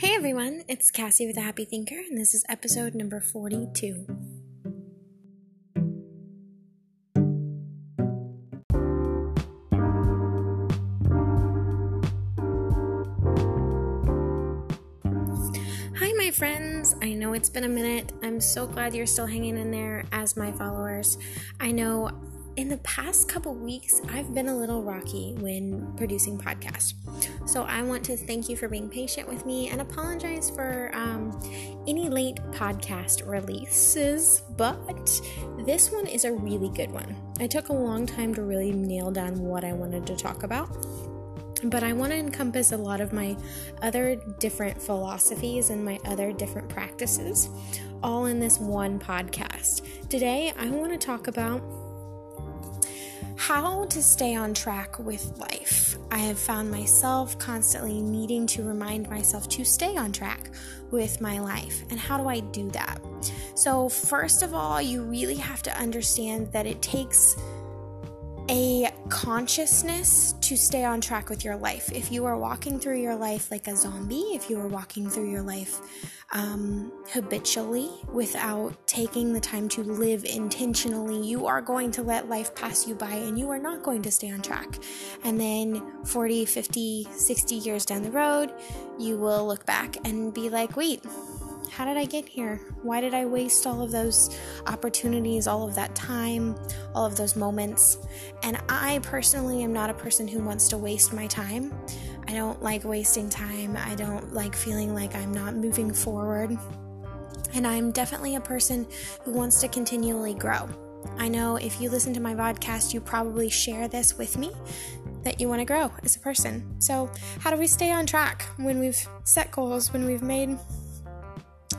Hey everyone, it's Cassie with the Happy Thinker, and this is episode number 42. Hi, my friends. I know it's been a minute. I'm so glad you're still hanging in there as my followers. I know in the past couple weeks, I've been a little rocky when producing podcasts. So I want to thank you for being patient with me and apologize for um, any late podcast releases. But this one is a really good one. I took a long time to really nail down what I wanted to talk about but I want to encompass a lot of my other different philosophies and my other different practices all in this one podcast. Today, I want to talk about how to stay on track with life. I have found myself constantly needing to remind myself to stay on track with my life. And how do I do that? So, first of all, you really have to understand that it takes a consciousness to stay on track with your life. If you are walking through your life like a zombie, if you are walking through your life um, habitually without taking the time to live intentionally, you are going to let life pass you by and you are not going to stay on track. And then 40, 50, 60 years down the road, you will look back and be like, wait, how did I get here? Why did I waste all of those opportunities, all of that time, all of those moments? And I personally am not a person who wants to waste my time. I don't like wasting time. I don't like feeling like I'm not moving forward. And I'm definitely a person who wants to continually grow. I know if you listen to my podcast, you probably share this with me that you want to grow as a person. So, how do we stay on track when we've set goals, when we've made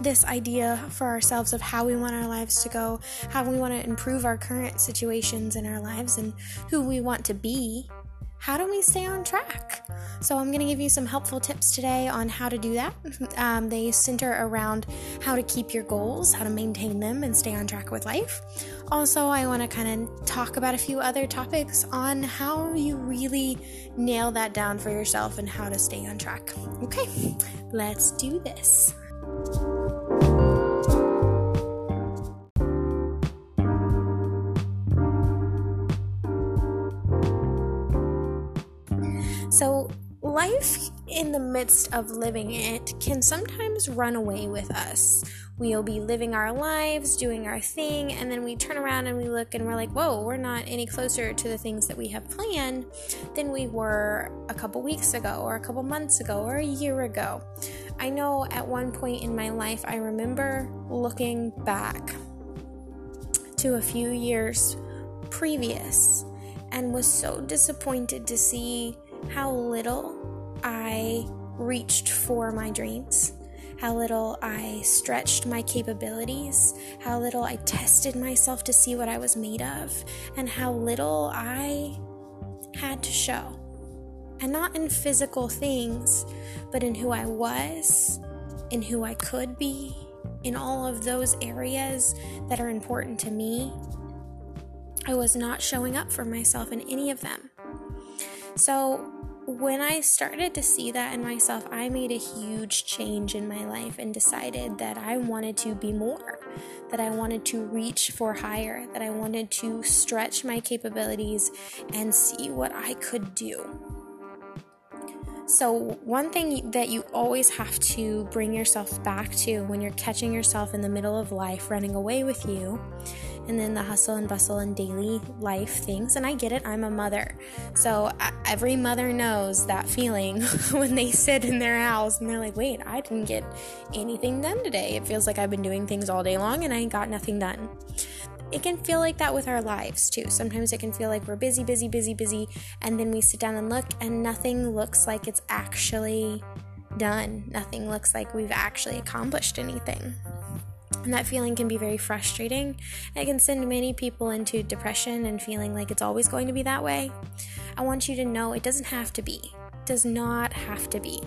this idea for ourselves of how we want our lives to go, how we want to improve our current situations in our lives, and who we want to be, how do we stay on track? So, I'm going to give you some helpful tips today on how to do that. Um, they center around how to keep your goals, how to maintain them, and stay on track with life. Also, I want to kind of talk about a few other topics on how you really nail that down for yourself and how to stay on track. Okay, let's do this. So, life in the midst of living it can sometimes run away with us. We'll be living our lives, doing our thing, and then we turn around and we look and we're like, whoa, we're not any closer to the things that we have planned than we were a couple weeks ago, or a couple months ago, or a year ago. I know at one point in my life, I remember looking back to a few years previous and was so disappointed to see how little I reached for my dreams, how little I stretched my capabilities, how little I tested myself to see what I was made of, and how little I had to show. And not in physical things, but in who I was, in who I could be, in all of those areas that are important to me. I was not showing up for myself in any of them. So, when I started to see that in myself, I made a huge change in my life and decided that I wanted to be more, that I wanted to reach for higher, that I wanted to stretch my capabilities and see what I could do. So, one thing that you always have to bring yourself back to when you're catching yourself in the middle of life running away with you and then the hustle and bustle and daily life things. And I get it, I'm a mother. So every mother knows that feeling when they sit in their house and they're like, wait, I didn't get anything done today. It feels like I've been doing things all day long and I got nothing done it can feel like that with our lives too. Sometimes it can feel like we're busy, busy, busy, busy, and then we sit down and look, and nothing looks like it's actually done. Nothing looks like we've actually accomplished anything. And that feeling can be very frustrating. It can send many people into depression and feeling like it's always going to be that way. I want you to know it doesn't have to be It does not have to be.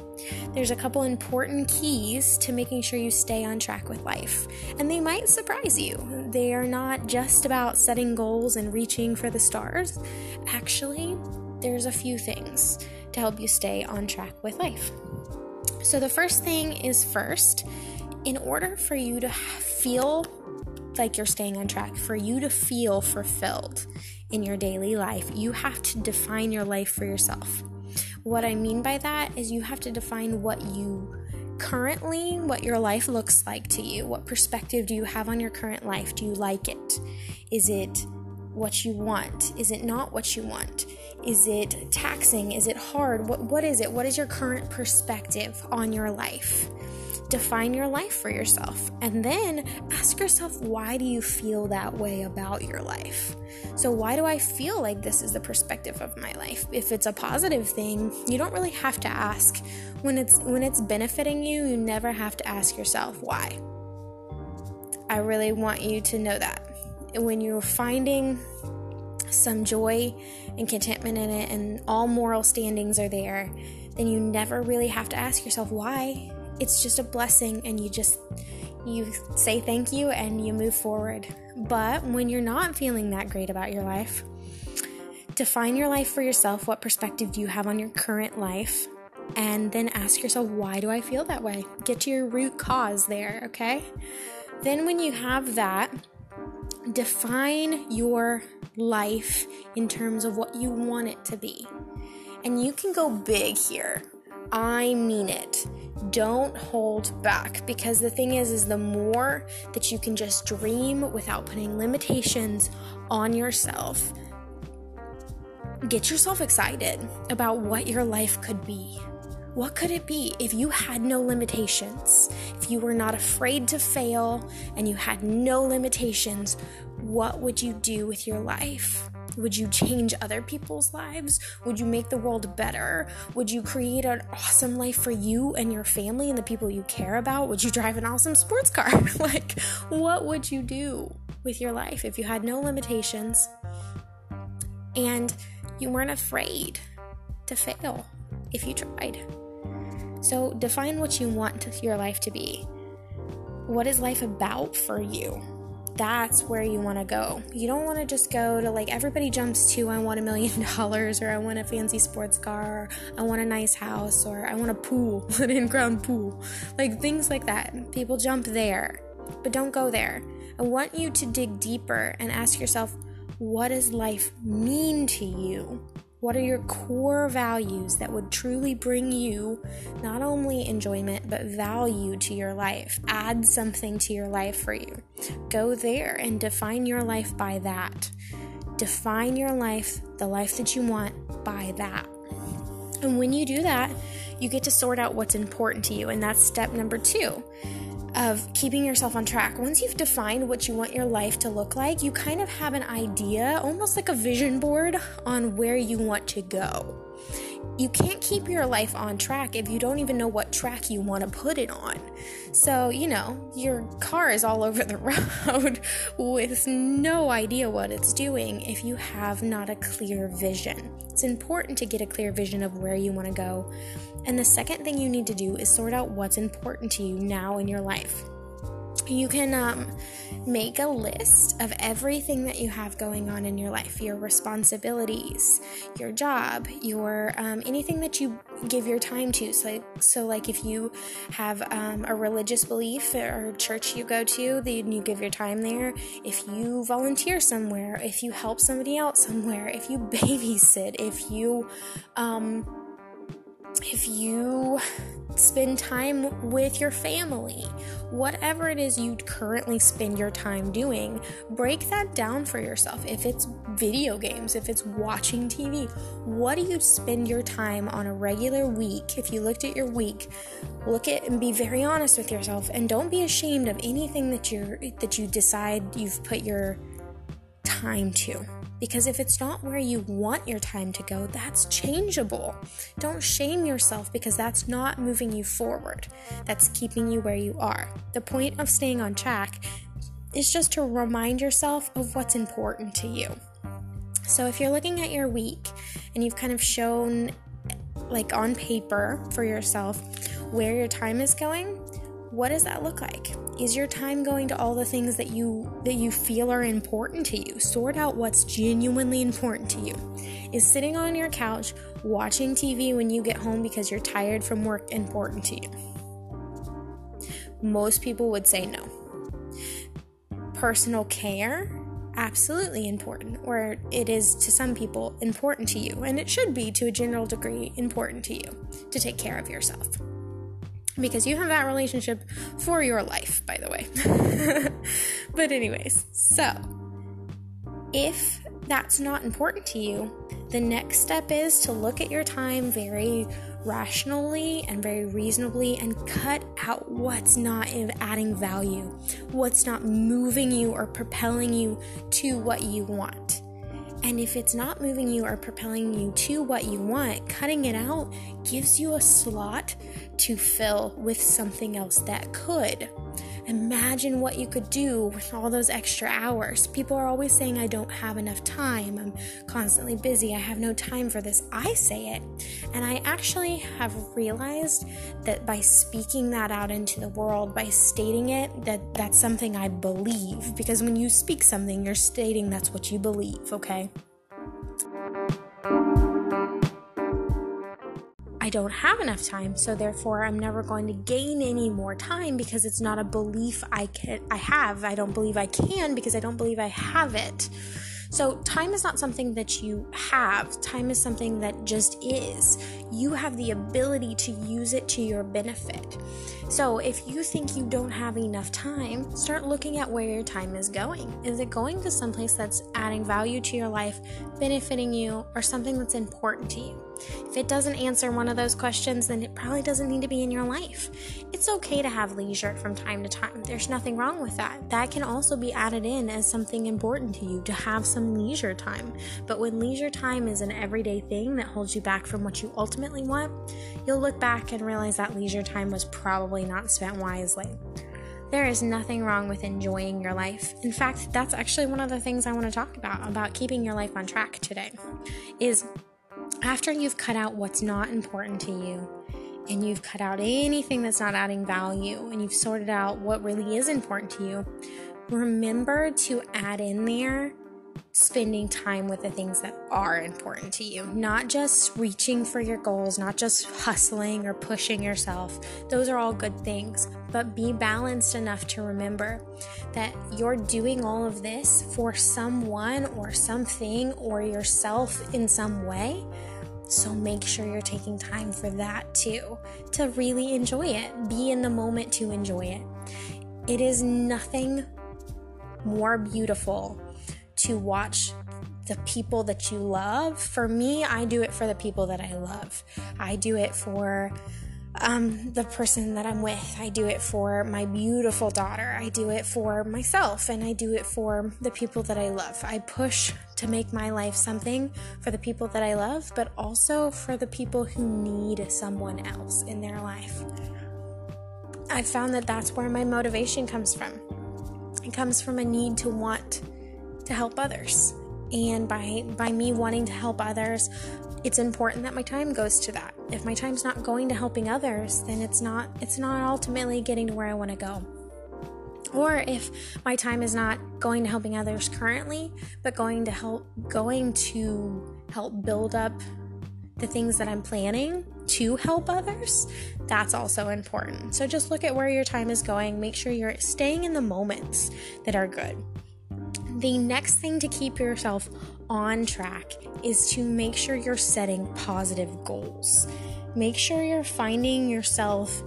There's a couple important keys to making sure you stay on track with life, and they might surprise you. They are not just about setting goals and reaching for the stars. Actually, there's a few things to help you stay on track with life. So, the first thing is first, in order for you to feel like you're staying on track, for you to feel fulfilled in your daily life, you have to define your life for yourself. What I mean by that is you have to define what you currently, what your life looks like to you. What perspective do you have on your current life? Do you like it? Is it what you want? Is it not what you want? Is it taxing? Is it hard? What, what is it? What is your current perspective on your life? Define your life for yourself and then ask yourself why do you feel that way about your life? So why do i feel like this is the perspective of my life? If it's a positive thing you don't really have to ask. When it's when it's benefiting you you never have to ask yourself why. I really want you to know that. When you're finding some joy and contentment in it and all moral standings are there then you never really have to ask yourself why it's just a blessing and you just you say thank you and you move forward. But when you're not feeling that great about your life, define your life for yourself. What perspective do you have on your current life? And then ask yourself, why do I feel that way? Get to your root cause there, okay? Then, when you have that, define your life in terms of what you want it to be. And you can go big here. I mean it don't hold back because the thing is is the more that you can just dream without putting limitations on yourself get yourself excited about what your life could be. What could it be if you had no limitations if you were not afraid to fail and you had no limitations? What would you do with your life would you change other people's lives? Would you make the world better? Would you create an awesome life for you and your family and the people you care about? Would you drive an awesome sports car? like, what would you do with your life if you had no limitations and you weren't afraid to fail if you tried? So, define what you want your life to be. What is life about for you? That's where you want to go. You don't want to just go to like everybody jumps to I want a million dollars or I want a fancy sports car, or I want a nice house or I want a pool, an in-ground pool. Like things like that. People jump there. But don't go there. I want you to dig deeper and ask yourself, what does life mean to you? What are your core values that would truly bring you not only enjoyment but value to your life? Add something to your life for you. Go there and define your life by that. Define your life, the life that you want, by that. And when you do that, you get to sort out what's important to you. And that's step number two of keeping yourself on track. Once you've defined what you want your life to look like, you kind of have an idea, almost like a vision board, on where you want to go. You can't keep your life on track if you don't even know what track you want to put it on. So, you know, your car is all over the road with no idea what it's doing if you have not a clear vision. It's important to get a clear vision of where you want to go and the second thing you need to do is sort out what's important to you now in your life. You can um, make a list of everything that you have going on in your life your responsibilities, your job, your um, anything that you give your time to. So, so like if you have um, a religious belief or church you go to, then you give your time there. If you volunteer somewhere, if you help somebody out somewhere, if you babysit, if you um, if you spend time with your family, whatever it is you currently spend your time doing, break that down for yourself. If it's video games, if it's watching TV, what do you spend your time on a regular week? If you looked at your week, look at and be very honest with yourself and don't be ashamed of anything that you that you decide you've put your time to. Because if it's not where you want your time to go, that's changeable. Don't shame yourself because that's not moving you forward. That's keeping you where you are. The point of staying on track is just to remind yourself of what's important to you. So if you're looking at your week and you've kind of shown, like on paper for yourself, where your time is going, what does that look like? Is your time going to all the things that you that you feel are important to you? Sort out what's genuinely important to you. Is sitting on your couch watching TV when you get home because you're tired from work important to you? Most people would say no. Personal care absolutely important, or it is to some people important to you, and it should be to a general degree important to you to take care of yourself. Because you have that relationship for your life, by the way. but, anyways, so if that's not important to you, the next step is to look at your time very rationally and very reasonably and cut out what's not adding value, what's not moving you or propelling you to what you want. And if it's not moving you or propelling you to what you want, cutting it out gives you a slot to fill with something else that could. Imagine what you could do with all those extra hours. People are always saying, I don't have enough time. I'm constantly busy. I have no time for this. I say it. And I actually have realized that by speaking that out into the world, by stating it, that that's something I believe. Because when you speak something, you're stating that's what you believe, okay? I don't have enough time, so therefore I'm never going to gain any more time because it's not a belief I can I have. I don't believe I can because I don't believe I have it. So, time is not something that you have, time is something that just is. You have the ability to use it to your benefit. So, if you think you don't have enough time, start looking at where your time is going. Is it going to someplace that's adding value to your life, benefiting you, or something that's important to you? If it doesn't answer one of those questions, then it probably doesn't need to be in your life. It's okay to have leisure from time to time. There's nothing wrong with that. That can also be added in as something important to you to have some leisure time. But when leisure time is an everyday thing that holds you back from what you ultimately want, you'll look back and realize that leisure time was probably not spent wisely. There is nothing wrong with enjoying your life. In fact, that's actually one of the things I want to talk about about keeping your life on track today. Is after you've cut out what's not important to you and you've cut out anything that's not adding value and you've sorted out what really is important to you, remember to add in there spending time with the things that are important to you, not just reaching for your goals, not just hustling or pushing yourself. Those are all good things, but be balanced enough to remember that you're doing all of this for someone or something or yourself in some way. So make sure you're taking time for that too, to really enjoy it. Be in the moment to enjoy it. It is nothing more beautiful to watch the people that you love. For me, I do it for the people that I love. I do it for um, the person that I'm with. I do it for my beautiful daughter. I do it for myself and I do it for the people that I love. I push to make my life something for the people that I love, but also for the people who need someone else in their life. I found that that's where my motivation comes from. It comes from a need to want to help others. And by by me wanting to help others, it's important that my time goes to that. If my time's not going to helping others, then it's not it's not ultimately getting to where I want to go. Or if my time is not going to helping others currently, but going to help going to help build up the things that I'm planning to help others, that's also important. So just look at where your time is going, make sure you're staying in the moments that are good. The next thing to keep yourself on track is to make sure you're setting positive goals. Make sure you're finding yourself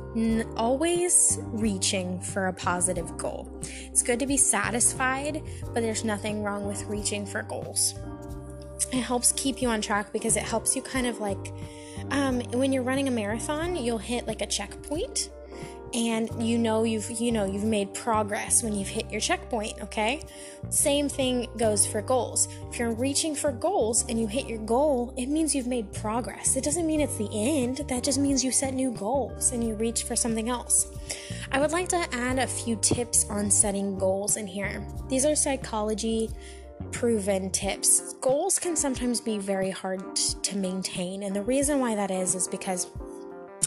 always reaching for a positive goal. It's good to be satisfied, but there's nothing wrong with reaching for goals. It helps keep you on track because it helps you kind of like um, when you're running a marathon, you'll hit like a checkpoint and you know you've you know you've made progress when you've hit your checkpoint okay? Same thing goes for goals. If you're reaching for goals and you hit your goal it means you've made progress. It doesn't mean it's the end. That just means you set new goals and you reach for something else. I would like to add a few tips on setting goals in here. These are psychology proven tips. Goals can sometimes be very hard to maintain and the reason why that is is because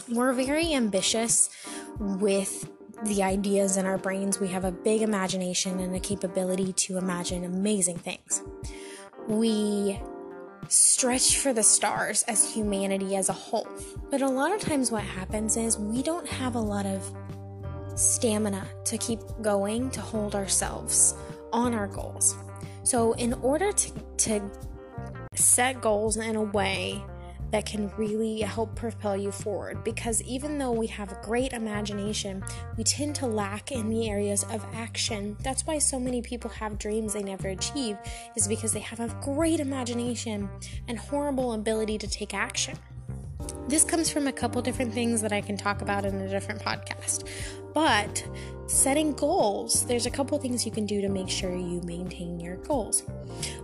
we're very ambitious with the ideas in our brains. We have a big imagination and a capability to imagine amazing things. We stretch for the stars as humanity as a whole. But a lot of times, what happens is we don't have a lot of stamina to keep going to hold ourselves on our goals. So, in order to, to set goals in a way that can really help propel you forward because even though we have a great imagination, we tend to lack in the areas of action. That's why so many people have dreams they never achieve, is because they have a great imagination and horrible ability to take action. This comes from a couple different things that I can talk about in a different podcast. But setting goals, there's a couple things you can do to make sure you maintain your goals.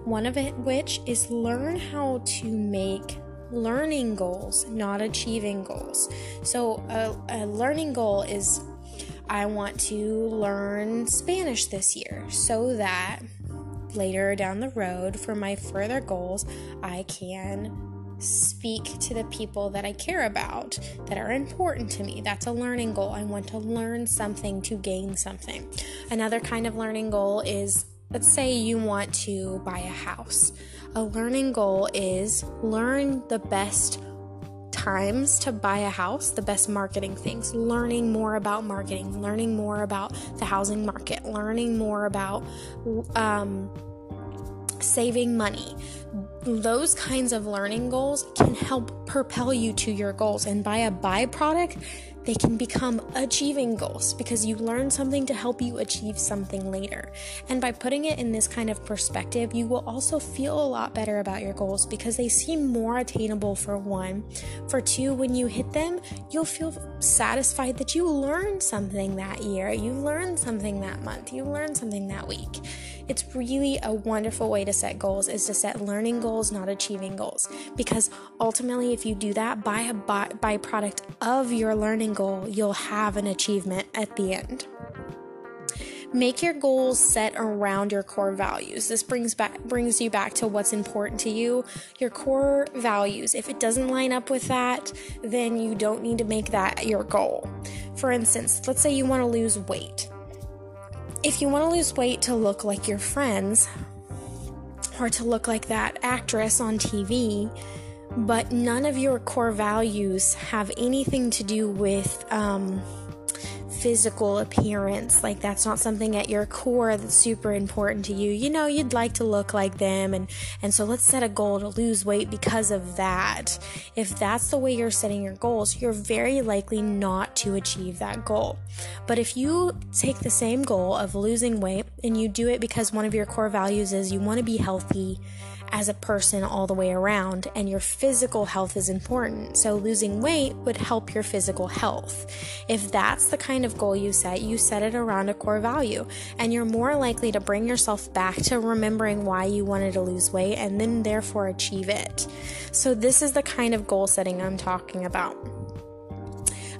One of it, which is learn how to make learning goals, not achieving goals. So, a, a learning goal is I want to learn Spanish this year so that later down the road for my further goals, I can speak to the people that I care about that are important to me. That's a learning goal. I want to learn something to gain something. Another kind of learning goal is let's say you want to buy a house. A learning goal is learn the best times to buy a house, the best marketing things, learning more about marketing, learning more about the housing market, learning more about um, saving money. Those kinds of learning goals can help propel you to your goals. And by a byproduct, they can become achieving goals because you learn something to help you achieve something later. And by putting it in this kind of perspective, you will also feel a lot better about your goals because they seem more attainable for one. For two, when you hit them, you'll feel satisfied that you learned something that year, you learned something that month, you learned something that week. It's really a wonderful way to set goals is to set learning goals, not achieving goals. Because ultimately, if you do that by a byproduct of your learning goal, you'll have an achievement at the end. Make your goals set around your core values. This brings back brings you back to what's important to you, your core values. If it doesn't line up with that, then you don't need to make that your goal. For instance, let's say you want to lose weight if you want to lose weight to look like your friends or to look like that actress on TV, but none of your core values have anything to do with um, physical appearance. Like that's not something at your core that's super important to you. You know, you'd like to look like them and and so let's set a goal to lose weight because of that. If that's the way you're setting your goals, you're very likely not to achieve that goal. But if you take the same goal of losing weight and you do it because one of your core values is you want to be healthy, as a person all the way around, and your physical health is important. So, losing weight would help your physical health. If that's the kind of goal you set, you set it around a core value, and you're more likely to bring yourself back to remembering why you wanted to lose weight and then therefore achieve it. So, this is the kind of goal setting I'm talking about.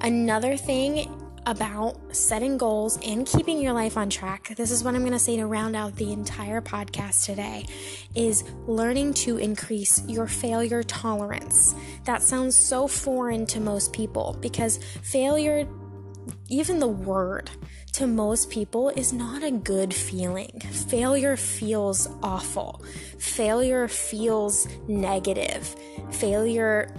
Another thing about setting goals and keeping your life on track. This is what I'm going to say to round out the entire podcast today is learning to increase your failure tolerance. That sounds so foreign to most people because failure even the word to most people is not a good feeling. Failure feels awful. Failure feels negative. Failure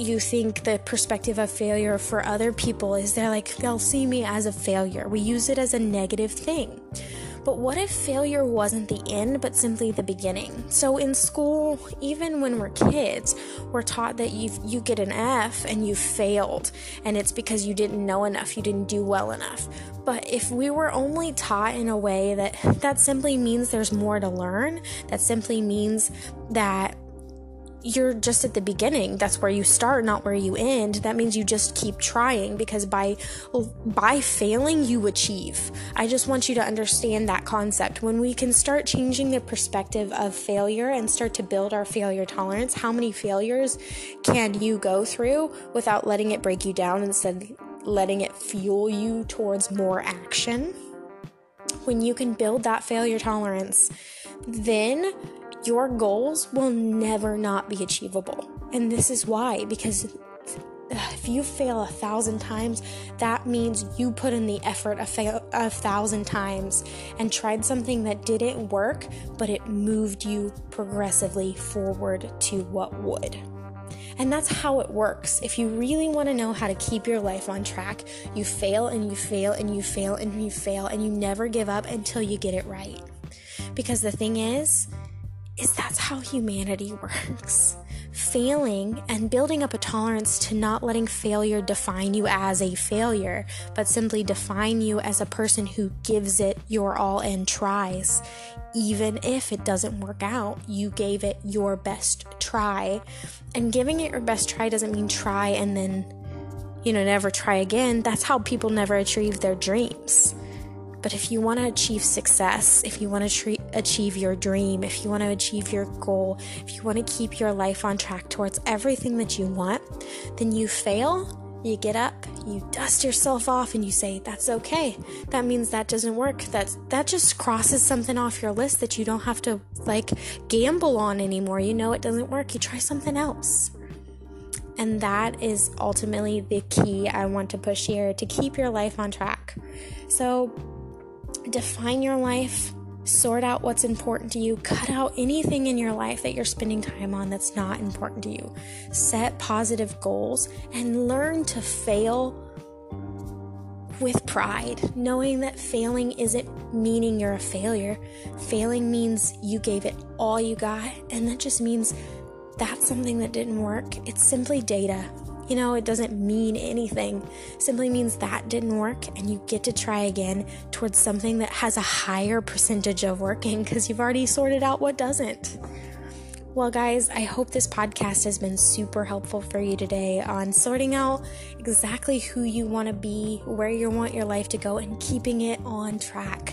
you think the perspective of failure for other people is they're like, they'll see me as a failure. We use it as a negative thing. But what if failure wasn't the end, but simply the beginning? So in school, even when we're kids, we're taught that you you get an F and you failed, and it's because you didn't know enough, you didn't do well enough. But if we were only taught in a way that that simply means there's more to learn, that simply means that you're just at the beginning. That's where you start not where you end. That means you just keep trying because by by failing you achieve. I just want you to understand that concept. When we can start changing the perspective of failure and start to build our failure tolerance how many failures can you go through without letting it break you down instead letting it fuel you towards more action? When you can build that failure tolerance then your goals will never not be achievable. And this is why, because If you fail a thousand times, that means you put in the effort a, a thousand times and tried something that didn't work, but it moved you progressively forward to what would. And that's how it works. If you really want to know how to keep your life on track, you fail and you fail and you fail and you fail and you never give up until you get it right. Because the thing is, is that's how humanity works. Failing and building up a tolerance to not letting failure define you as a failure, but simply define you as a person who gives it your all and tries. Even if it doesn't work out, you gave it your best try. And giving it your best try doesn't mean try and then, you know, never try again. That's how people never achieve their dreams. But if you want to achieve success, if you want to tre- achieve your dream, if you want to achieve your goal, if you want to keep your life on track towards everything that you want, then you fail, you get up, you dust yourself off and you say that's okay. That means that doesn't work. That that just crosses something off your list that you don't have to like gamble on anymore. You know it doesn't work. You try something else. And that is ultimately the key I want to push here to keep your life on track. So define your life, sort out what's important to you, cut out anything in your life that you're spending time on that's not important to you. Set positive goals and learn to fail with pride, knowing that failing isn't meaning you're a failure. Failing means you gave it all you got, and that just means that's something that didn't work. It's simply data you know, it doesn't mean anything. It simply means that didn't work and you get to try again towards something that has a higher percentage of working because you've already sorted out what doesn't. Well, guys, I hope this podcast has been super helpful for you today on sorting out exactly who you want to be, where you want your life to go, and keeping it on track.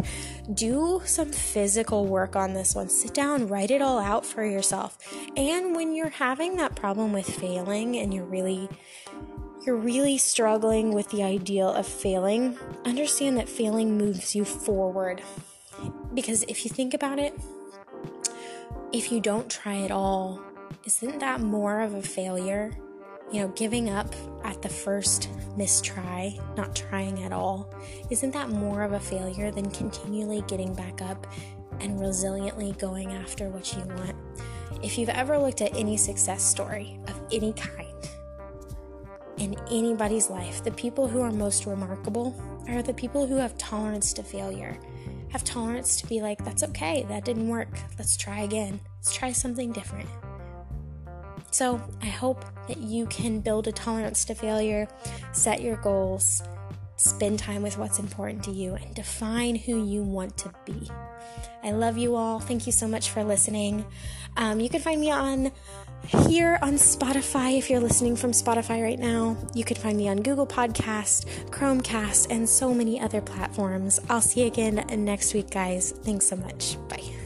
Do some physical work on this one. Sit down, write it all out for yourself. And when you're having that problem with failing and you're really you're really struggling with the ideal of failing, understand that failing moves you forward. Because if you think about it, if you don't try at all, isn't that more of a failure? You know, giving up at the first mistry, not trying at all, isn't that more of a failure than continually getting back up and resiliently going after what you want? If you've ever looked at any success story of any kind in anybody's life, the people who are most remarkable are the people who have tolerance to failure have tolerance to be like, that's okay, that didn't work, let's try again, let's try something different. So, I hope that you can build a tolerance to failure, set your goals, spend time with what's important to you, and define who you want to be. I love you all. Thank you so much for listening. Um, you can find me on here on Spotify if you're listening from Spotify right now. You can find me on Google Podcast, Chromecast, and so many other platforms. I'll see you again next week, guys. Thanks so much. Bye.